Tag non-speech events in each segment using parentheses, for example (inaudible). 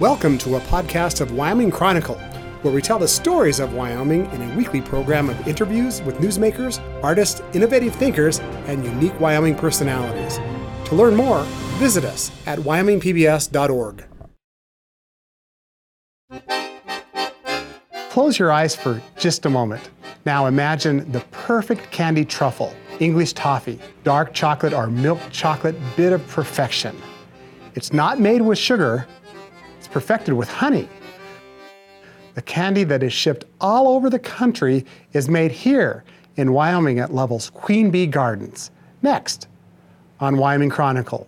Welcome to a podcast of Wyoming Chronicle, where we tell the stories of Wyoming in a weekly program of interviews with newsmakers, artists, innovative thinkers, and unique Wyoming personalities. To learn more, visit us at wyomingpbs.org. Close your eyes for just a moment. Now imagine the perfect candy truffle, English toffee, dark chocolate, or milk chocolate bit of perfection. It's not made with sugar, it's perfected with honey. The candy that is shipped all over the country is made here in Wyoming at Lovell's Queen Bee Gardens. Next on Wyoming Chronicle.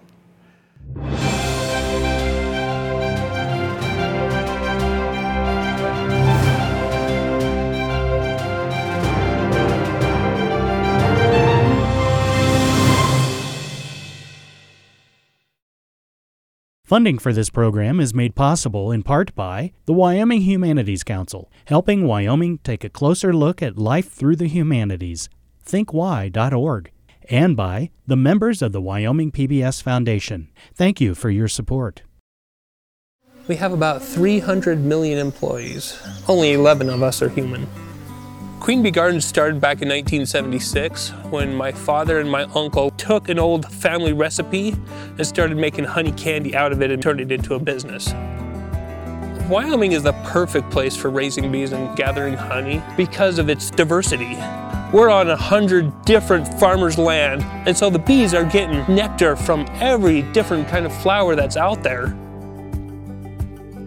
Funding for this program is made possible in part by the Wyoming Humanities Council, helping Wyoming take a closer look at life through the humanities. ThinkWhy.org. And by the members of the Wyoming PBS Foundation. Thank you for your support. We have about 300 million employees. Only 11 of us are human. Queen Bee Gardens started back in 1976 when my father and my uncle took an old family recipe and started making honey candy out of it and turned it into a business. Wyoming is the perfect place for raising bees and gathering honey because of its diversity. We're on a hundred different farmers' land, and so the bees are getting nectar from every different kind of flower that's out there.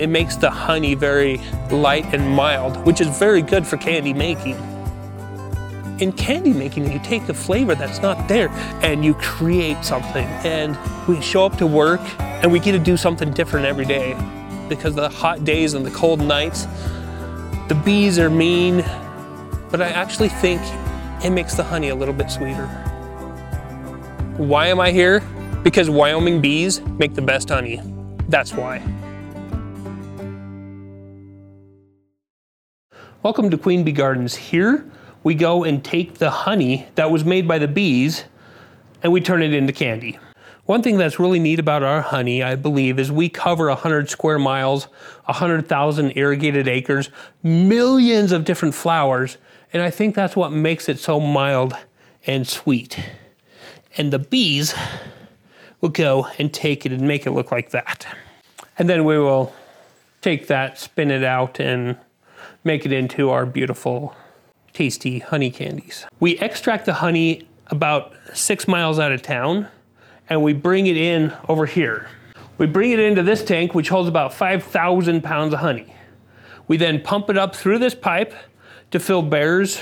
It makes the honey very light and mild, which is very good for candy making. In candy making, you take a flavor that's not there and you create something. And we show up to work and we get to do something different every day because the hot days and the cold nights, the bees are mean, but I actually think it makes the honey a little bit sweeter. Why am I here? Because Wyoming bees make the best honey. That's why. Welcome to Queen Bee Gardens. Here we go and take the honey that was made by the bees and we turn it into candy. One thing that's really neat about our honey, I believe, is we cover 100 square miles, 100,000 irrigated acres, millions of different flowers, and I think that's what makes it so mild and sweet. And the bees will go and take it and make it look like that. And then we will take that, spin it out, and make it into our beautiful, tasty honey candies. We extract the honey about six miles out of town and we bring it in over here. We bring it into this tank, which holds about 5,000 pounds of honey. We then pump it up through this pipe to fill bears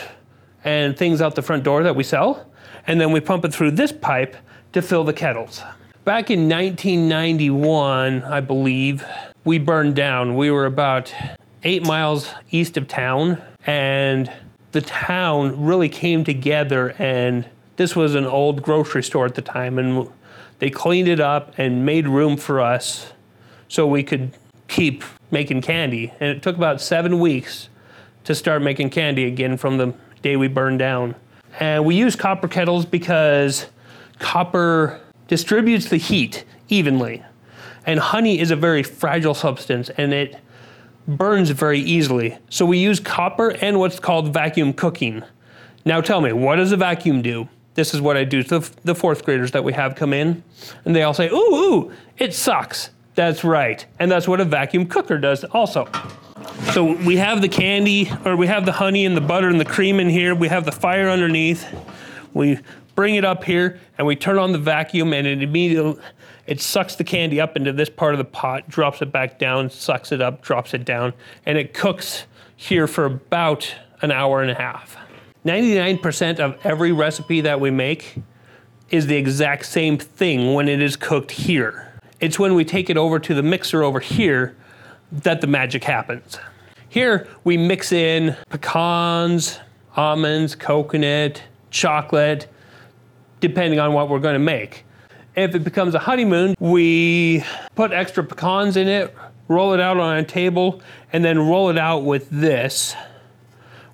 and things out the front door that we sell. And then we pump it through this pipe to fill the kettles. Back in 1991, I believe, we burned down. We were about eight miles east of town, and the town really came together. And this was an old grocery store at the time, and they cleaned it up and made room for us so we could keep making candy. And it took about seven weeks to start making candy again from the day we burned down. And we use copper kettles because copper distributes the heat evenly. And honey is a very fragile substance and it burns very easily. So we use copper and what's called vacuum cooking. Now tell me, what does a vacuum do? This is what I do to the fourth graders that we have come in, and they all say, ooh, ooh, it sucks. That's right. And that's what a vacuum cooker does also. So we have the candy, or we have the honey and the butter and the cream in here. We have the fire underneath. We bring it up here, and we turn on the vacuum, and it immediately it sucks the candy up into this part of the pot, drops it back down, sucks it up, drops it down, and it cooks here for about an hour and a half. 99% of every recipe that we make is the exact same thing when it is cooked here. It's when we take it over to the mixer over here that the magic happens. Here we mix in pecans, almonds, coconut, chocolate, depending on what we're going to make. If it becomes a honeymoon, we put extra pecans in it, roll it out on a table, and then roll it out with this,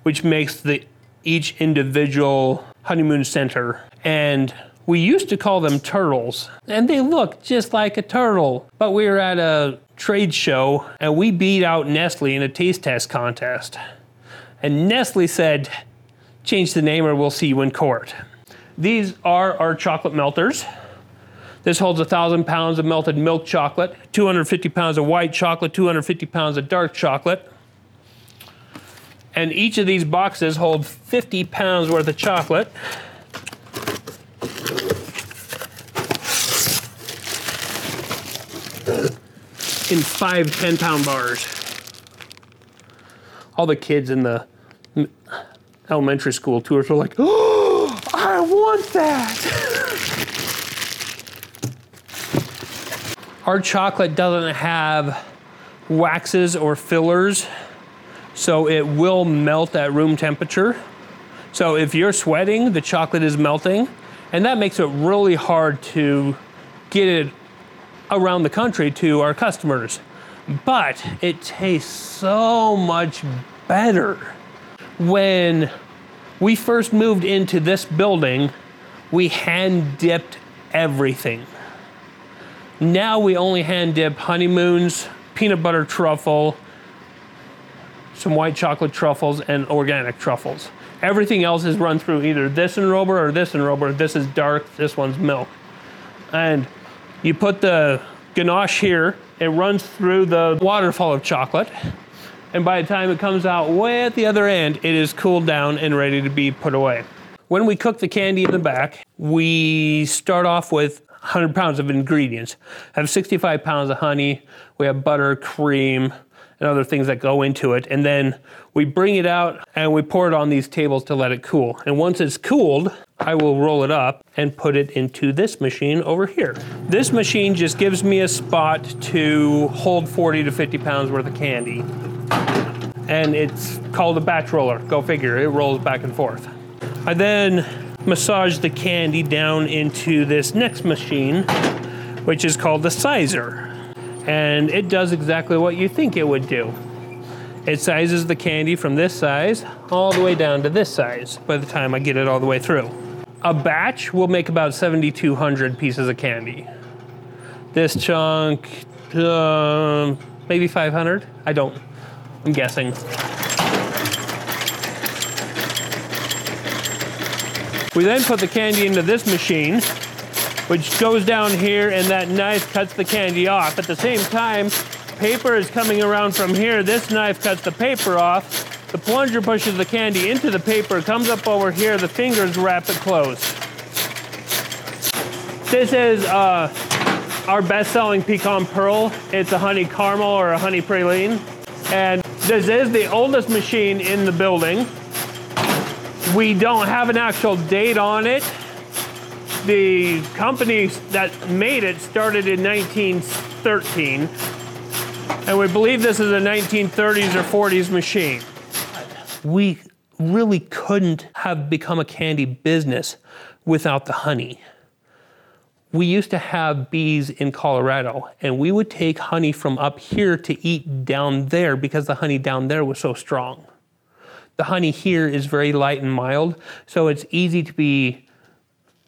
which makes the each individual honeymoon center. And we used to call them turtles, and they look just like a turtle. But we were at a trade show and we beat out Nestle in a taste test contest. And Nestle said, change the name or we'll see you in court. These are our chocolate melters. This holds 1,000 pounds of melted milk chocolate, 250 pounds of white chocolate, 250 pounds of dark chocolate. And each of these boxes hold 50 pounds worth of chocolate. In five 10 pound bars. All the kids in the elementary school tours were like, (gasps) oh, I want that. (laughs) Our chocolate doesn't have waxes or fillers, so it will melt at room temperature. So if you're sweating, the chocolate is melting, and that makes it really hard to get it around the country to our customers. But it tastes so much better. When we first moved into this building, we hand dipped everything. Now we only hand dip honeymoons, peanut butter truffle, some white chocolate truffles, and organic truffles. Everything else is run through either this enrober or this enrober. This is dark, this one's milk. And you put the ganache here, it runs through the waterfall of chocolate. And by the time it comes out way at the other end, it is cooled down and ready to be put away. When we cook the candy in the back, we start off with 100 pounds of ingredients. I have 65 pounds of honey. We have butter, cream, and other things that go into it. And then we bring it out and we pour it on these tables to let it cool. And once it's cooled, I will roll it up and put it into this machine over here. This machine just gives me a spot to hold 40 to 50 pounds worth of candy. And it's called a batch roller. Go figure, it rolls back and forth. I then massage the candy down into this next machine, which is called the sizer. And it does exactly what you think it would do. It sizes the candy from this size all the way down to this size by the time I get it all the way through. A batch will make about 7,200 pieces of candy. This chunk, uh, maybe 500? I don't, I'm guessing. We then put the candy into this machine, which goes down here and that knife cuts the candy off. At the same time, paper is coming around from here. This knife cuts the paper off. The plunger pushes the candy into the paper, comes up over here, the fingers wrap it closed. This is uh, our best-selling pecan pearl. It's a honey caramel or a honey praline. And this is the oldest machine in the building. We don't have an actual date on it. The company that made it started in 1913, and we believe this is a 1930s or 40s machine. We really couldn't have become a candy business without the honey. We used to have bees in Colorado, and we would take honey from up here to eat down there because the honey down there was so strong. The honey here is very light and mild, so it's easy to be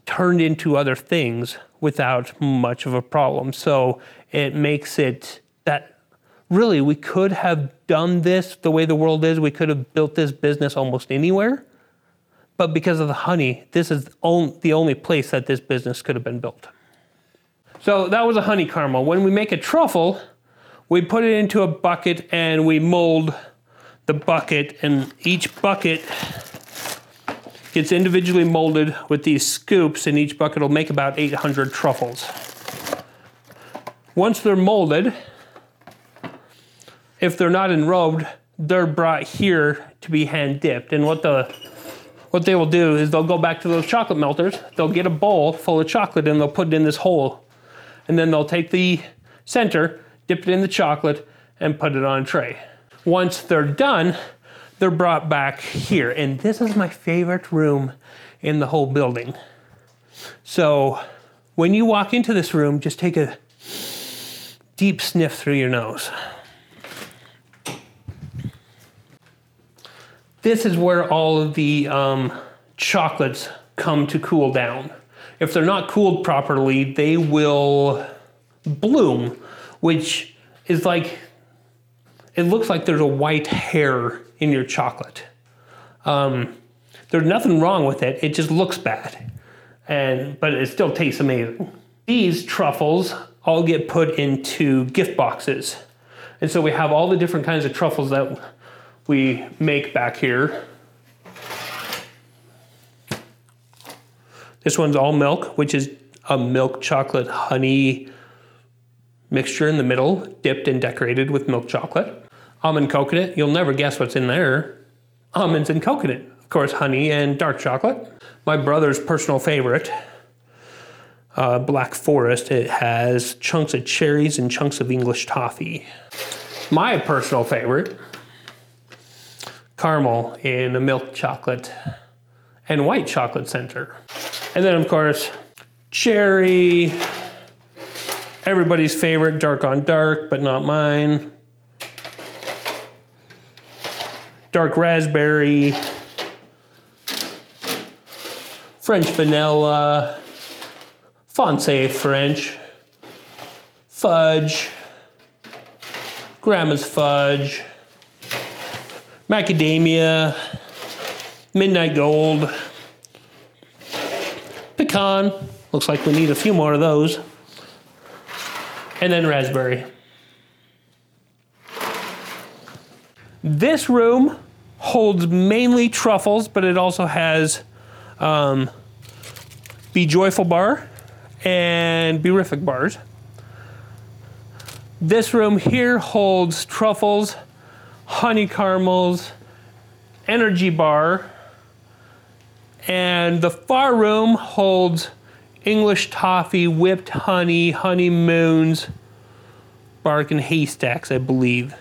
turned into other things without much of a problem. So it makes it that really we could have done this the way the world is, we could have built this business almost anywhere. But because of the honey, this is the only place that this business could have been built. So that was a honey caramel. When we make a truffle, we put it into a bucket and we mold the bucket, and each bucket gets individually molded with these scoops, and each bucket will make about 800 truffles. Once they're molded, if they're not enrobed, they're brought here to be hand dipped. And what the what they will do is they'll go back to those chocolate melters, they'll get a bowl full of chocolate and they'll put it in this hole. And then they'll take the center, dip it in the chocolate, and put it on a tray. Once they're done, they're brought back here. And this is my favorite room in the whole building. So when you walk into this room, just take a deep sniff through your nose. This is where all of the um, chocolates come to cool down. If they're not cooled properly, they will bloom, which is like it looks like there's a white hair in your chocolate. Um, there's nothing wrong with it. It just looks bad, and but it still tastes amazing. These truffles all get put into gift boxes, and so we have all the different kinds of truffles that we make back here. This one's all milk, which is a milk chocolate honey mixture in the middle, dipped and decorated with milk chocolate. Almond coconut, you'll never guess what's in there. Almonds and coconut, of course, honey and dark chocolate. My brother's personal favorite, uh, Black Forest, it has chunks of cherries and chunks of English toffee. My personal favorite, caramel in a milk chocolate and white chocolate center. And then, of course, cherry, everybody's favorite, dark on dark, but not mine. Dark raspberry, French vanilla, Foncé French, fudge, grandma's fudge, macadamia, midnight gold, pecan. Looks like we need a few more of those. And then raspberry. This room holds mainly truffles, but it also has um, Be Joyful Bar and Beerific bars. This room here holds truffles, honey caramels, energy bar, and the far room holds English toffee, whipped honey, honeymoons, bark and haystacks, I believe.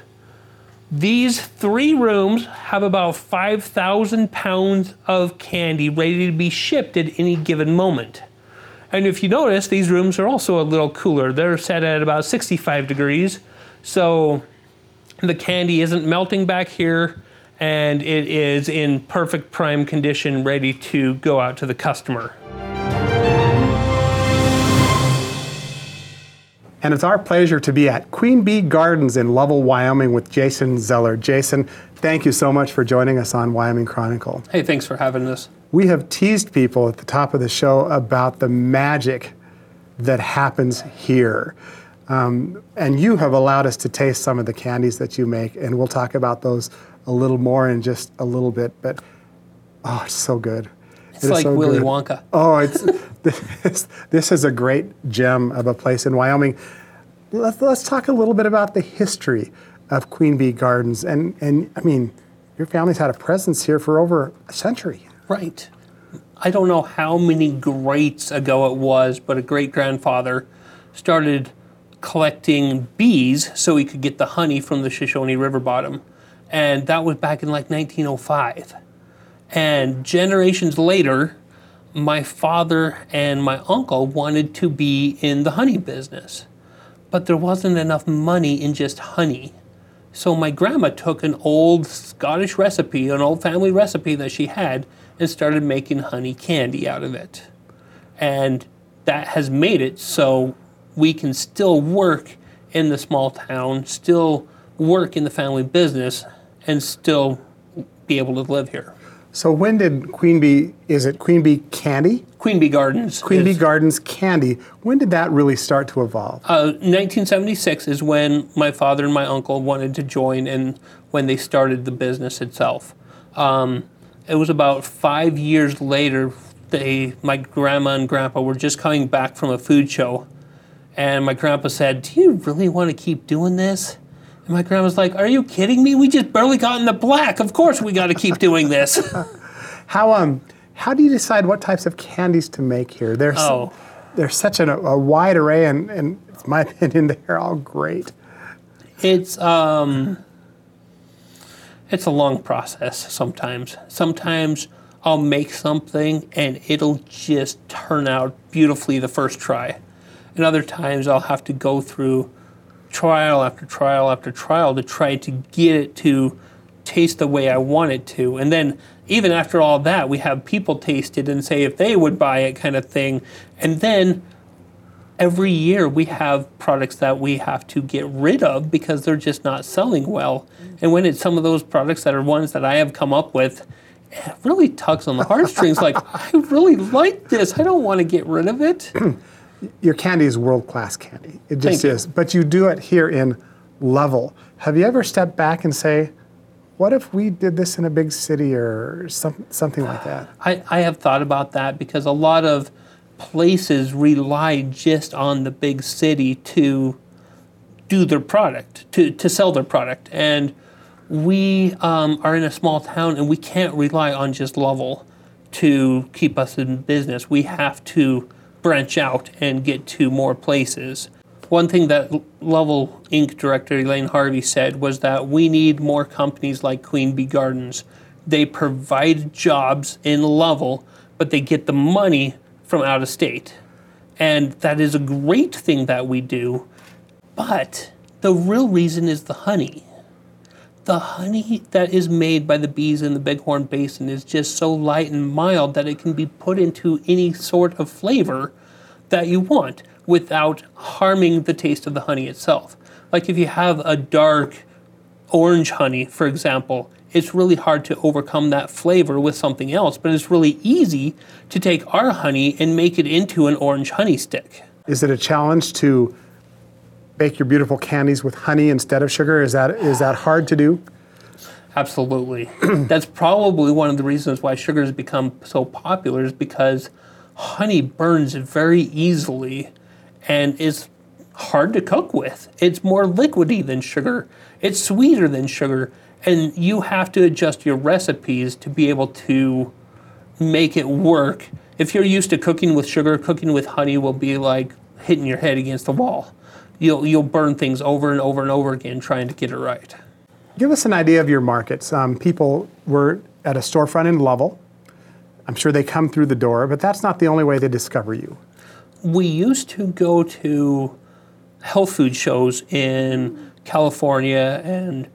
These three rooms have about 5,000 pounds of candy ready to be shipped at any given moment. And if you notice, these rooms are also a little cooler. They're set at about 65 degrees, so the candy isn't melting back here and it is in perfect prime condition, ready to go out to the customer. And it's our pleasure to be at Queen Bee Gardens in Lovell, Wyoming with Jason Zeller. Jason, thank you so much for joining us on Wyoming Chronicle. Hey, thanks for having us. We have teased people at the top of the show about the magic that happens here. Um, and you have allowed us to taste some of the candies that you make, and we'll talk about those a little more in just a little bit. But oh, it's so good. It's it like so Willy good. Wonka. Oh, it's (laughs) this, this is a great gem of a place in Wyoming. Let's, let's talk a little bit about the history of Queen Bee Gardens. And, and I mean, your family's had a presence here for over a century. Right. I don't know how many greats ago it was, but a great grandfather started collecting bees so he could get the honey from the Shoshone River bottom. And that was back in like 1905. And generations later, my father and my uncle wanted to be in the honey business, but there wasn't enough money in just honey. So my grandma took an old Scottish recipe, an old family recipe that she had, and started making honey candy out of it. And that has made it so we can still work in the small town, still work in the family business, and still be able to live here. So when did Queen Bee, is it Queen Bee Candy? Queen Bee Gardens. Queen Bee Gardens Candy. When did that really start to evolve? Uh, 1976 is when my father and my uncle wanted to join and when they started the business itself. Um, it was about five years later, they, my grandma and grandpa were just coming back from a food show. And my grandpa said, Do you really want to keep doing this? And my grandma's like, Are you kidding me? We just barely got in the black. Of course we got to keep doing this. (laughs) how, um, how do you decide what types of candies to make here? There's, oh. there's such an, a wide array, and, and it's my (laughs) opinion, they're all great. It's, um, it's a long process sometimes. Sometimes I'll make something and it'll just turn out beautifully the first try. And other times I'll have to go through trial after trial after trial to try to get it to taste the way I want it to. And then even after all that, we have people taste it and say if they would buy it kind of thing. And then every year we have products that we have to get rid of because they're just not selling well. And when it's some of those products that are ones that I have come up with, it really tugs on the heartstrings. like, (laughs) I really like this. I don't want to get rid of it. (clears throat) Your candy is world class candy. It just Thank you. is. But you do it here in Lovell. Have you ever stepped back and say, what if we did this in a big city or some, something like that? I, I have thought about that because a lot of places rely just on the big city to do their product, to, to sell their product. And we um, are in a small town and we can't rely on just Lovell to keep us in business. We have to branch out and get to more places. One thing that Lovell Inc. director Elaine Harvey said was that we need more companies like Queen Bee Gardens. They provide jobs in Lovell, but they get the money from out of state. And that is a great thing that we do. But the real reason is the honey. The honey that is made by the bees in the Bighorn Basin is just so light and mild that it can be put into any sort of flavor that you want without harming the taste of the honey itself. Like if you have a dark orange honey, for example, it's really hard to overcome that flavor with something else, but it's really easy to take our honey and make it into an orange honey stick. Is it a challenge to bake your beautiful candies with honey instead of sugar? Is that is that hard to do? Absolutely. (clears throat) That's probably one of the reasons why sugar has become so popular is because honey burns very easily and is hard to cook with. It's more liquidy than sugar. It's sweeter than sugar and you have to adjust your recipes to be able to make it work. If you're used to cooking with sugar, cooking with honey will be like hitting your head against the wall. You'll you'll burn things over and over and over again trying to get it right. Give us an idea of your markets. Um, people were at a storefront in Lovell. I'm sure they come through the door, but that's not the only way they discover you. we used to go to health food shows in California and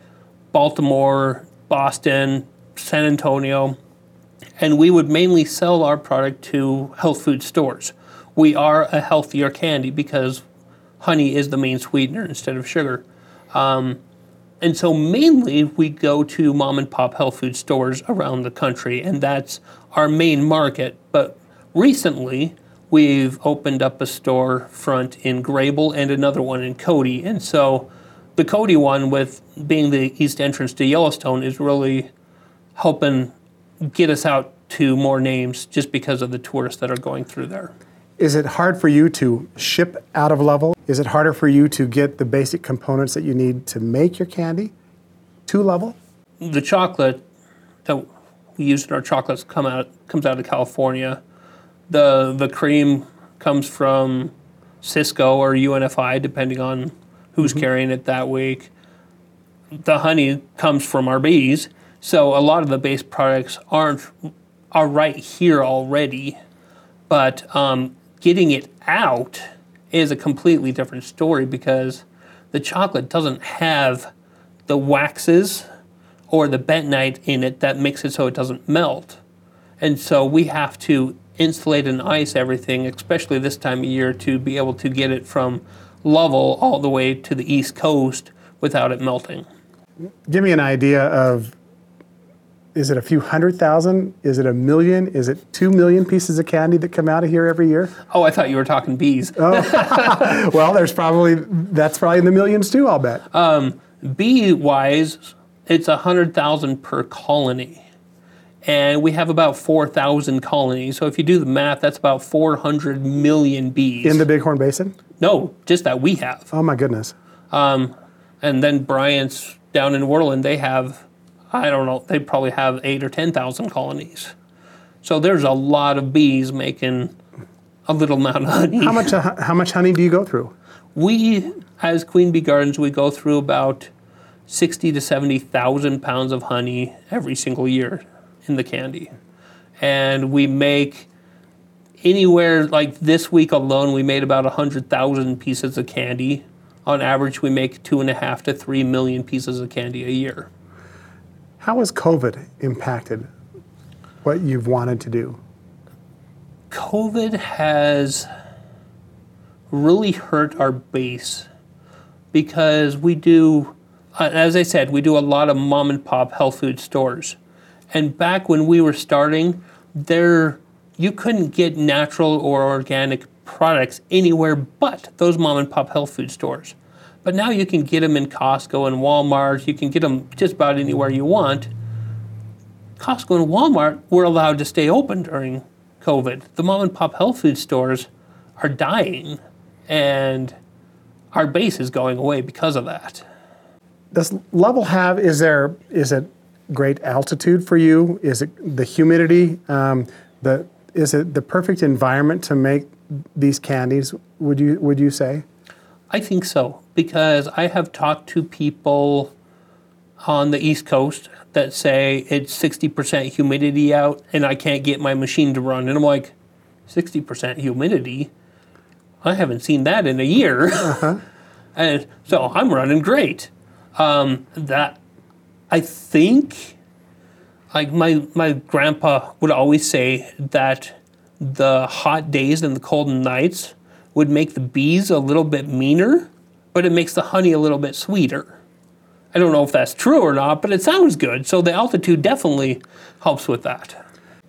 Baltimore, Boston, San Antonio, and we would mainly sell our product to health food stores. We are a healthier candy because honey is the main sweetener instead of sugar. Um, and so mainly we go to mom and pop health food stores around the country, and that's our main market. But recently, we've opened up a store front in Greybull and another one in Cody. And so the Cody one, with being the east entrance to Yellowstone, is really helping get us out to more names just because of the tourists that are going through there. Is it hard for you to ship out of Lovell? Is it harder for you to get the basic components that you need to make your candy to Lovell? the chocolate that we use in our chocolates come out comes out of California. The the cream comes from Sysco or UNFI, depending on who's carrying it that week. The honey comes from our bees, so a lot of the base products aren't are right here already, but um, getting it out is a completely different story because the chocolate doesn't have the waxes or the bentonite in it that makes it so it doesn't melt. And so we have to insulate and ice everything, especially this time of year, to be able to get it from Lovell all the way to the East Coast without it melting. Give me an idea of is it a few hundred thousand? Is it a million? Is it two million pieces of candy that come out of here every year? Oh, I thought you were talking bees. Oh. (laughs) Well, there's probably that's probably in the millions too. I'll bet. Um, Bee wise, it's a hundred thousand per colony. And we have about four thousand colonies. So if you do the math, that's about four hundred million bees. in the Bighorn Basin. no, just that we have. Oh my goodness. Um, and then Bryant's down in Worland, they have, I don't know, they probably have eight or 10,000 colonies. So there's a lot of bees making a little amount of honey. How much uh, how much honey do you go through? We, as Queen Bee Gardens, we go through about 60 to 70,000 pounds of honey every single year in the candy. And we make anywhere like this week alone, we made about 100,000 pieces of candy. On average, we make two and a half to three million pieces of candy a year. How has COVID impacted what you've wanted to do? COVID has really hurt our base because we do, uh, as I said, we do a lot of mom and pop health food stores. And back when we were starting, there you couldn't get natural or organic products anywhere but those mom and pop health food stores. But now you can get them in Costco and Walmart. You can get them just about anywhere you want. Costco and Walmart were allowed to stay open during COVID. The mom and pop health food stores are dying, and our base is going away because of that. Does Lovell have is there is it great altitude for you? Is it the humidity? Um, the is it the perfect environment to make these candies? Would you would you say? I think so because I have talked to people on the East Coast that say it's 60% humidity out and I can't get my machine to run. And I'm like, 60% humidity? I haven't seen that in a year. Uh-huh. (laughs) and so I'm running great. Um, that I think, like my my grandpa would always say that the hot days and the cold nights would make the bees a little bit meaner, but it makes the honey a little bit sweeter. I don't know if that's true or not, but it sounds good. So the altitude definitely helps with that.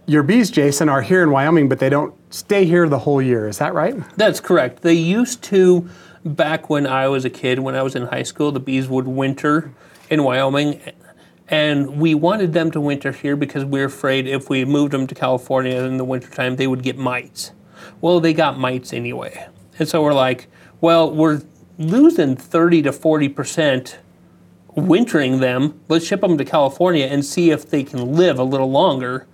Your bees, Jason, are here in Wyoming, but they don't stay here the whole year. Is that right? That's correct. They used to, back when I was a kid, when I was in high school, the bees would winter in Wyoming. And we wanted them to winter here because we were afraid if we moved them to California in the wintertime, they would get mites. Well, they got mites anyway. And so we're like, well, we're losing 30 to 40 percent wintering them. Let's ship them to California and see if they can live a little longer.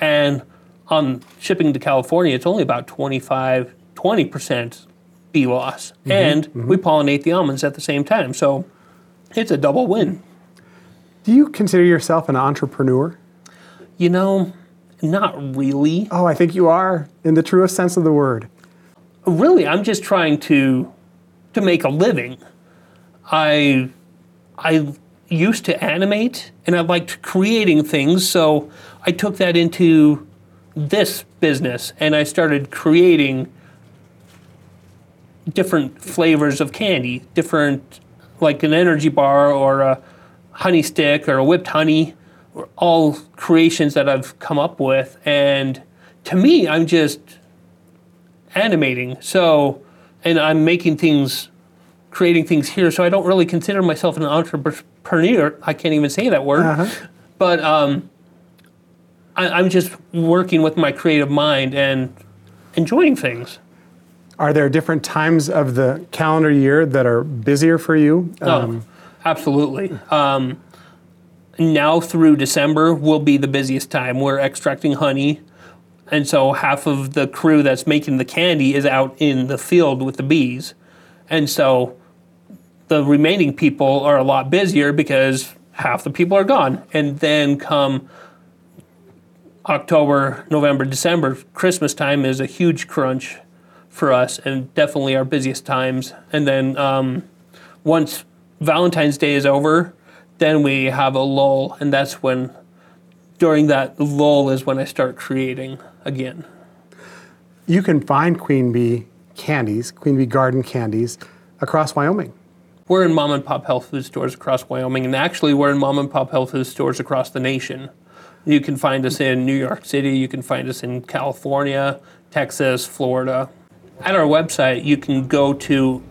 And on shipping to California, it's only about 25, 20% bee loss. Mm-hmm, and mm-hmm. we pollinate the almonds at the same time. So it's a double win. Do you consider yourself an entrepreneur? You know, not really. Oh, I think you are in the truest sense of the word. Really, I'm just trying to to make a living. I I used to animate and I liked creating things, so I took that into this business and I started creating different flavors of candy, different like an energy bar or a honey stick or a whipped honey, or all creations that I've come up with and to me I'm just animating. So and I'm making things creating things here. So I don't really consider myself an entrepreneur. I can't even say that word. Uh-huh. But um, I, am just working with my creative mind and enjoying things. Are there different times of the calendar year that are busier for you? Oh, um, absolutely. Um, now through December will be the busiest time. We're extracting honey. And so half of the crew that's making the candy is out in the field with the bees. And so the remaining people are a lot busier because half the people are gone. And then come October, November, December, Christmas time is a huge crunch for us and definitely our busiest times. And then um, once Valentine's Day is over, then we have a lull, and that's when, during that lull, is when I start creating again. You can find Queen Bee candies, Queen Bee Garden candies, across Wyoming. We're in mom and pop health food stores across Wyoming, and actually, we're in mom and pop health food stores across the nation. You can find us in New York City, you can find us in California, Texas, Florida. At our website, you can go to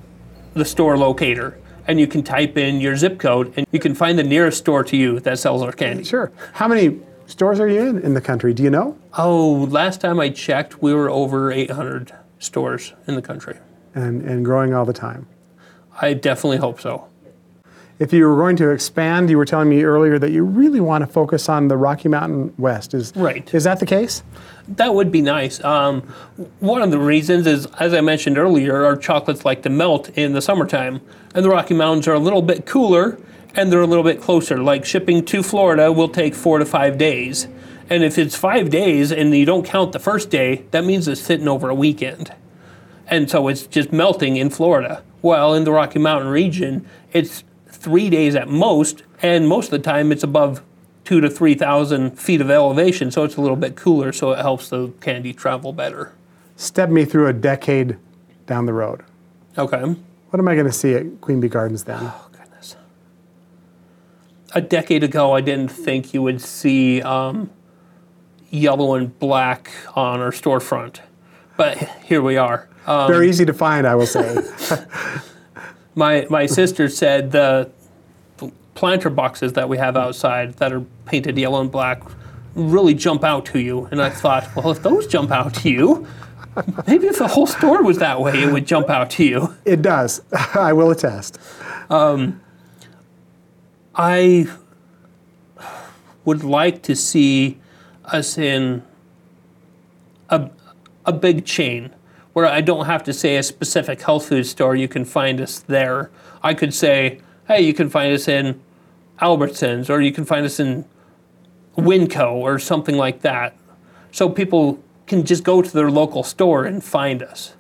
the store locator and you can type in your zip code and you can find the nearest store to you that sells our candy. Sure. How many stores are you in in the country? Do you know? Oh, last time I checked, we were over 800 stores in the country. And, and growing all the time. I definitely hope so. If you were going to expand, you were telling me earlier that you really want to focus on the Rocky Mountain West. Is right? Is that the case? That would be nice. Um, one of the reasons is, as I mentioned earlier, our chocolates like to melt in the summertime, and the Rocky Mountains are a little bit cooler and they're a little bit closer. Like shipping to Florida will take four to five days. And if it's five days and you don't count the first day, that means it's sitting over a weekend. And so it's just melting in Florida. Well, in the Rocky Mountain region, it's three days at most, and most of the time it's above two to 3,000 feet of elevation, so it's a little bit cooler, so it helps the candy travel better. Step me through a decade down the road. Okay. What am I going to see at Queen Bee Gardens then? Oh, goodness. A decade ago, I didn't think you would see um, yellow and black on our storefront. But here we are. Um, Very easy to find, I will say. (laughs) my, my sister said the planter boxes that we have outside that are painted yellow and black really jump out to you. And I thought, well, if those jump out to you, maybe if the whole store was that way, it would jump out to you. it does. (laughs) I will attest. I would like to see us in a, a big chain where I don't have to say a specific health food store, you can find us there. I could say, hey, you can find us in Albertsons or you can find us in Winco or something like that. So people can just go to their local store and find us.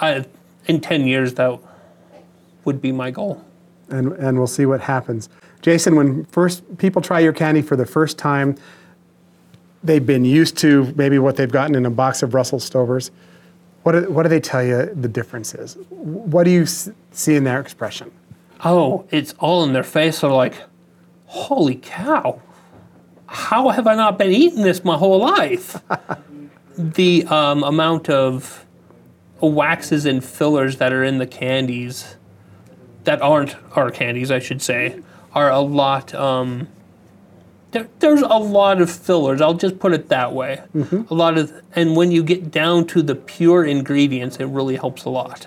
I, in 10 years, that would be my goal. And, and we'll see what happens. Jason, when first people try your candy for the first time, they've been used to maybe what they've gotten in a box of Russell Stovers. What do, what do they tell you the difference is? What do you see in their expression? oh, it's all in their face. They're like, holy cow, how have I not been eating this my whole life? (laughs) the um, amount of waxes and fillers that are in the candies, that aren't our candies, I should say, are a lot. Um, there, there's a lot of fillers. I'll just put it that way. A lot of, and when you get down to the pure ingredients, it really helps a lot.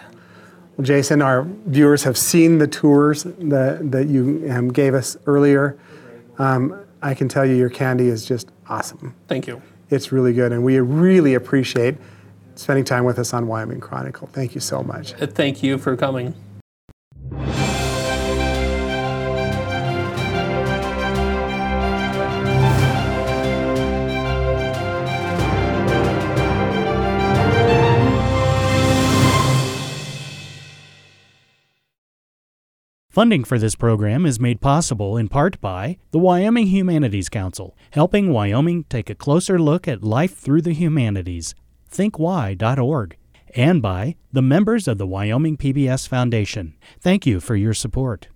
Well, Jason, our viewers have seen the tours that, that you um, gave us earlier. Um, I can tell you your candy is just awesome. Thank you. It's really good, and we really appreciate spending time with us on Wyoming Chronicle. Thank you so much. Uh, Thank you for coming. Funding for this program is made possible in part by the Wyoming Humanities Council, helping Wyoming take a closer look at life through the humanities. ThinkWhy.org. And by the members of the Wyoming PBS Foundation. Thank you for your support.